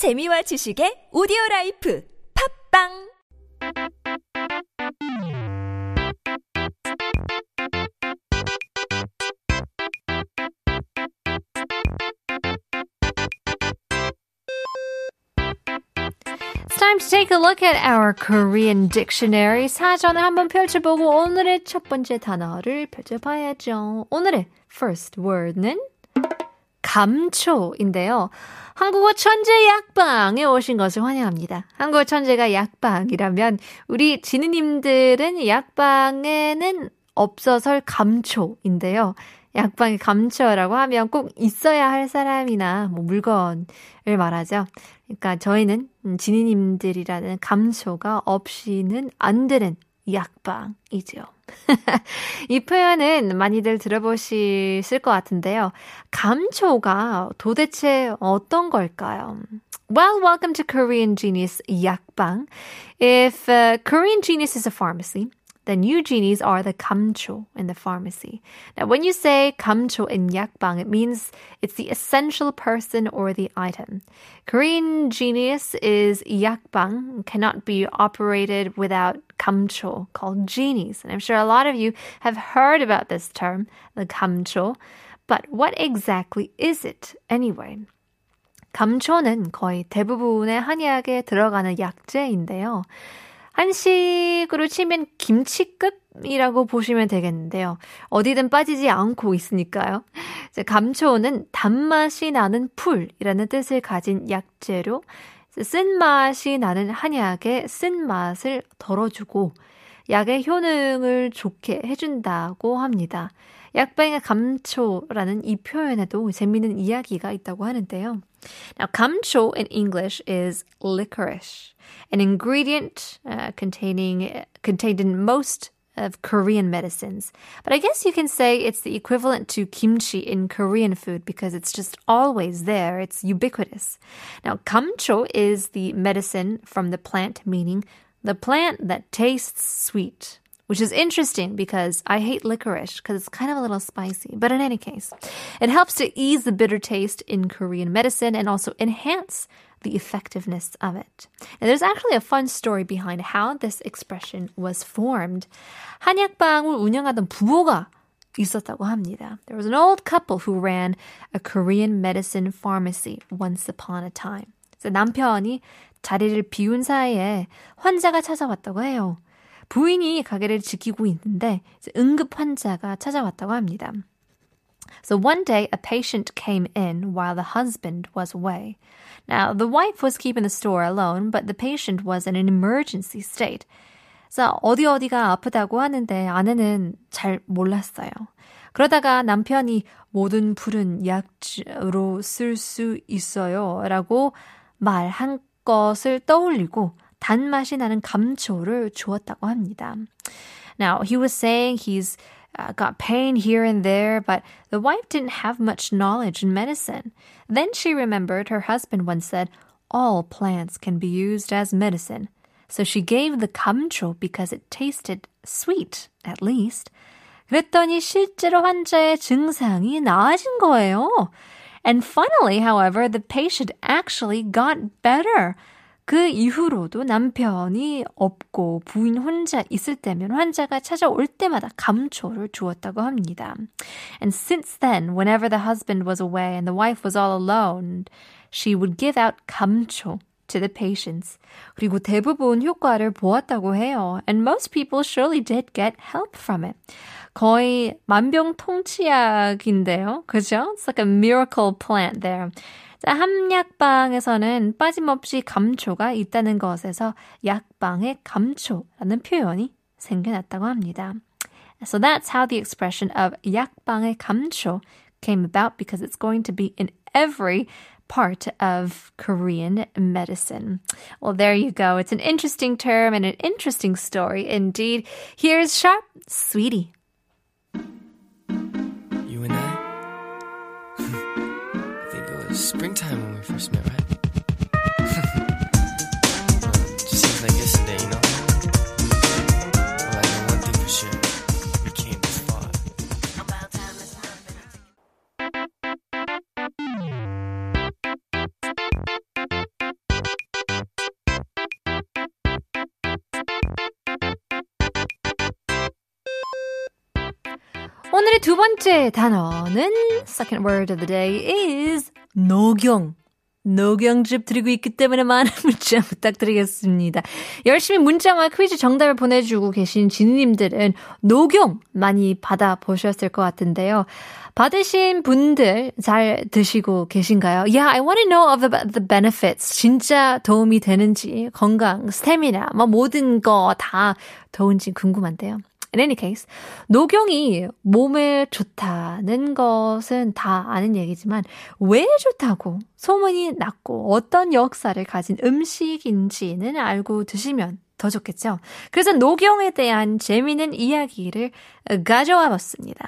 재미와 지식의 오디오 라이프 팝빵 time to take a look at our Korean dictionary. 사전을 한번 펼쳐보고 오늘의 첫 번째 단어를 펼쳐봐야죠. 오늘의 first word는 감초인데요. 한국어 천재 약방에 오신 것을 환영합니다. 한국어 천재가 약방이라면 우리 지느님들은 약방에는 없어설 감초인데요. 약방의 감초라고 하면 꼭 있어야 할 사람이나 뭐 물건을 말하죠. 그러니까 저희는 지니님들이라는 감초가 없이는 안 되는 약방이죠. 이 표현은 많이들 들어보셨을 것 같은데요. 감초가 도대체 어떤 걸까요? Well, welcome to Korean Genius 약방. If uh, Korean Genius is a pharmacy, then you genies are the kamcho in the pharmacy. Now, when you say kamcho in yakbang, it means it's the essential person or the item. Korean genius is yakbang, cannot be operated without kamcho, called genies. And I'm sure a lot of you have heard about this term, the kamcho. But what exactly is it anyway? 감초는 거의 대부분의 한약에 들어가는 약재인데요. 한식으로 치면 김치급이라고 보시면 되겠는데요. 어디든 빠지지 않고 있으니까요. 감초는 단맛이 나는 풀이라는 뜻을 가진 약재로 쓴맛이 나는 한약의 쓴맛을 덜어주고 약의 효능을 좋게 해준다고 합니다. 약방의 감초라는 이 표현에도 재미있는 이야기가 있다고 하는데요. Now, 감초 in English is licorice, an ingredient uh, containing contained in most of Korean medicines. But I guess you can say it's the equivalent to kimchi in Korean food because it's just always there. It's ubiquitous. Now, kamcho is the medicine from the plant, meaning the plant that tastes sweet which is interesting because I hate licorice because it's kind of a little spicy. But in any case, it helps to ease the bitter taste in Korean medicine and also enhance the effectiveness of it. And there's actually a fun story behind how this expression was formed. 한약방을 운영하던 부모가 있었다고 합니다. There was an old couple who ran a Korean medicine pharmacy once upon a time. So 남편이 자리를 비운 사이에 환자가 찾아왔다고 해요. 부인이 가게를 지키고 있는데 응급 환자가 찾아왔다고 합니다. So one day a patient came in while the husband was away. Now the wife was keeping the store alone, but the patient was in an emergency state. 그래서 어디 어디가 아프다고 하는데 아내는 잘 몰랐어요. 그러다가 남편이 모든 풀은 약으로 쓸 수 있어요. 라고 말한 것을 떠올리고 단맛이 나는 감초를 주었다고 합니다. Now, he was saying he's uh, got pain here and there, but the wife didn't have much knowledge in medicine. Then she remembered her husband once said, All plants can be used as medicine. So she gave the kamcho because it tasted sweet, at least. 그랬더니 실제로 환자의 증상이 나아진 거예요. And finally, however, the patient actually got better. 그 이후로도 남편이 없고 부인 혼자 있을 때면 환자가 찾아올 때마다 감초를 주었다고 합니다. And since then, whenever the husband was away and the wife was all alone, she would give out 감초 to the patients. 그리고 대부분 효과를 보았다고 해요. And most people surely did get help from it. 거의 만병통치약인데요. 그죠? It's like a miracle plant there. 자, 함약방에서는 빠짐없이 감초가 있다는 것에서 약방의 감초라는 표현이 생겨났다고 합니다. So that's how the expression of 약방의 감초 came about because it's going to be in every part of Korean medicine. Well, there you go. It's an interesting term and an interesting story indeed. Here's Sharp Sweetie. springtime when we first met, right? Just seems like yesterday, you know? Well, I know one thing for sure. We came this far. 오늘의 두 번째 단어는 second word of the day is 녹용. 녹용즙 드리고 있기 때문에 많은 문자 부탁드리겠습니다. 열심히 문자와 퀴즈 정답을 보내주고 계신 진우님들은 녹용 많이 받아보셨을 것 같은데요. 받으신 분들 잘 드시고 계신가요? Yeah, I want to know of the, the benefits. 진짜 도움이 되는지, 건강, 스태미나, 뭐 모든 거다 좋은지 궁금한데요. In any case, 녹용이 몸에 좋다는 것은 다 아는 얘기지만 왜 좋다고? 소문이 났고 어떤 역사를 가진 음식인지는 알고 드시면 더 좋겠죠? 그래서 녹용에 대한 재미있는 이야기를 가져와 봤습니다.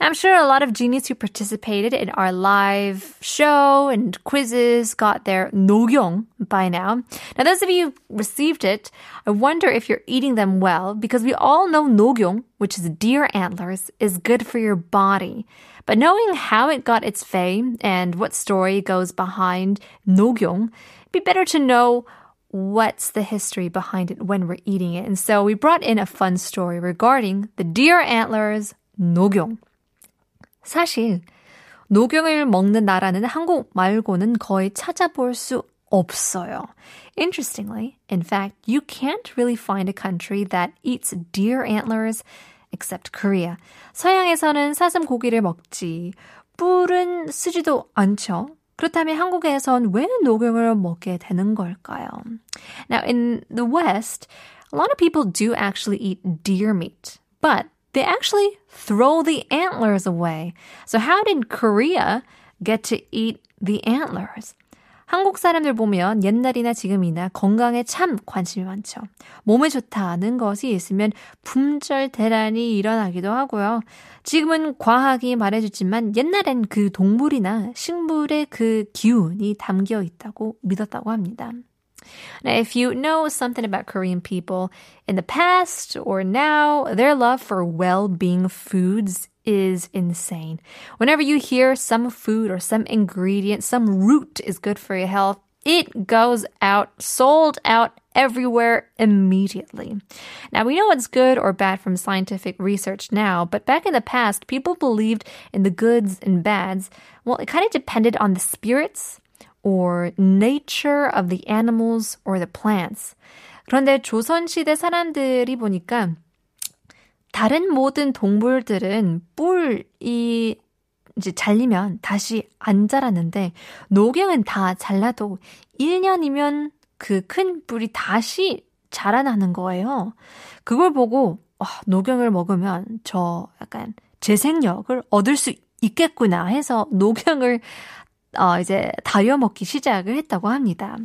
I'm sure a lot of genies who participated in our live show and quizzes got their 녹용 by now. Now, those of you who received it, I wonder if you're eating them well because we all know 녹용, which is deer antlers, is good for your body. But knowing how it got its fame and what story goes behind 녹용, it'd be better to know what's the history behind it when we're eating it. And so we brought in a fun story regarding the deer antlers 녹용. 사실 녹용을 먹는 나라는 한국 말고는 거의 찾아볼 수 없어요. Interestingly, in fact, you can't really find a country that eats deer antlers except Korea. 서양에서는 사슴 고기를 먹지 뿔은 쓰지도 않죠. 그렇다면 한국에선 왜 녹용을 먹게 되는 걸까요? Now, in the West, a lot of people do actually eat deer meat, but they actually throw the antlers away. So how did Korea get to eat the antlers? 한국 사람들 보면 옛날이나 지금이나 건강에 참 관심이 많죠. 몸에 좋다는 것이 있으면 품절 대란이 일어나기도 하고요. 지금은 과학이 말해주지만 옛날엔 그 동물이나 식물의 그 기운이 담겨 있다고 믿었다고 합니다. Now, if you know something about Korean people in the past or now, their love for well-being foods is insane. Whenever you hear some food or some ingredient, some root is good for your health, it goes out, sold out everywhere immediately. Now, we know what's good or bad from scientific research now, but back in the past, people believed in the goods and bads. Well, it kind of depended on the spirits or nature of the animals or the plants. 그런데 조선시대 사람들이 보니까 다른 모든 동물들은 뿔이 이제 잘리면 다시 안 자라는데 녹용은 다 잘라도 1년이면 그 큰 뿔이 다시 자라나는 거예요. 그걸 보고 어, 녹용을 먹으면 저 약간 재생력을 얻을 수 있겠구나 해서 녹용을 어, 이제 다려 먹기 시작을 했다고 합니다.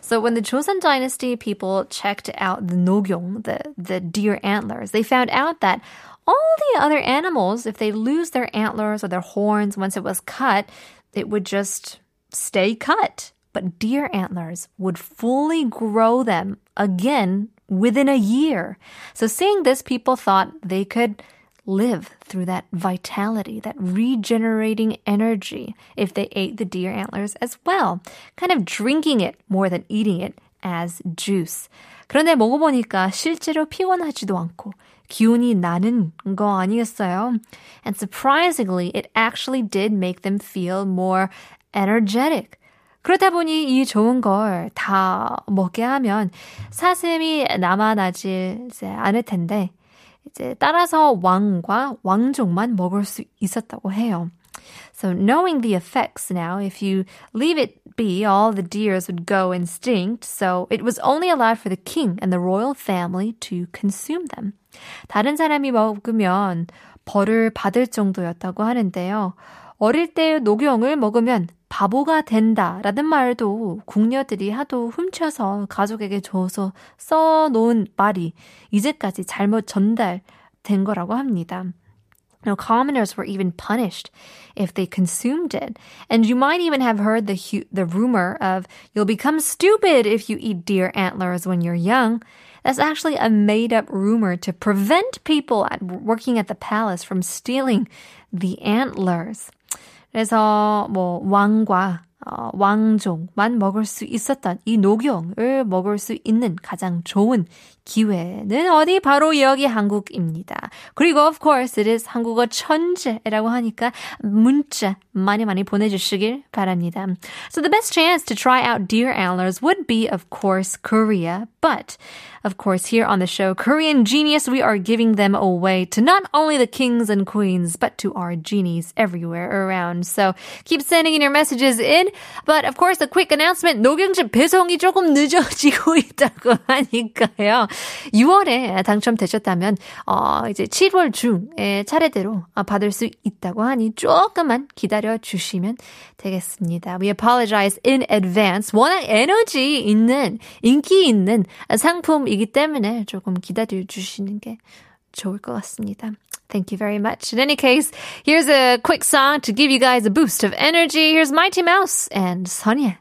So when the Joseon dynasty people checked out the 노경, the, the deer antlers, they found out that all the other animals, if they lose their antlers or their horns once it was cut, it would just stay cut. But deer antlers would fully grow them again within a year. So seeing this, people thought they could live through that vitality, that regenerating energy if they ate the deer antlers as well. Kind of drinking it more than eating it as juice. 그런데 먹어보니까 실제로 피곤하지도 않고 기운이 나는 거 아니겠어요? And surprisingly, it actually did make them feel more energetic. 그렇다 보니 이 좋은 걸 다 먹게 하면 사슴이 남아나질 않을 텐데 이제 따라서 왕과 왕족만 먹을 수 있었다고 해요. So knowing the effects now, if you leave it be, all the deers would go extinct. So it was only allowed for the king and the royal family to consume them. 다른 사람이 먹으면 벌을 받을 정도였다고 하는데요. 어릴 때 녹용을 먹으면 바보가 된다라는 말도 궁녀들이 하도 훔쳐서 가족에게 줘서 써놓은 말이 이제까지 잘못 전달된 거라고 합니다. Now, commoners were even punished if they consumed it. And you might even have heard the, hu- the rumor of you'll become stupid if you eat deer antlers when you're young. That's actually a made up rumor to prevent people at, working at the palace from stealing the antlers. 그래서 뭐 왕과 어, 왕종만 먹을 수 있었던 이 녹용을 먹을 수 있는 가장 좋은 기회는 어디? 바로 여기 한국입니다. 그리고 of course it is 한국어 천재라고 하니까 문자 많이 많이 보내주시길 바랍니다. So the best chance to try out deer antlers would be of course Korea, but of course here on the show Korean Genius we are giving them away to not only the kings and queens but to our genies everywhere around. So keep sending in your messages in, but of course a quick announcement 녹용집 배송이 조금 늦어지고 있다고 하니까요. 6월에 당첨되셨다면 어 이제 7월 중에 차례대로 받을 수 있다고 하니 조금만 기다려 주시면 되겠습니다. We apologize in advance. 워낙 에너지 있는 인기 있는 상품이기 때문에 조금 기다려 주시는 게 좋을 것 같습니다. Thank you very much. In any case, here's a quick song to give you guys a boost of energy. Here's Mighty Mouse and Sonia.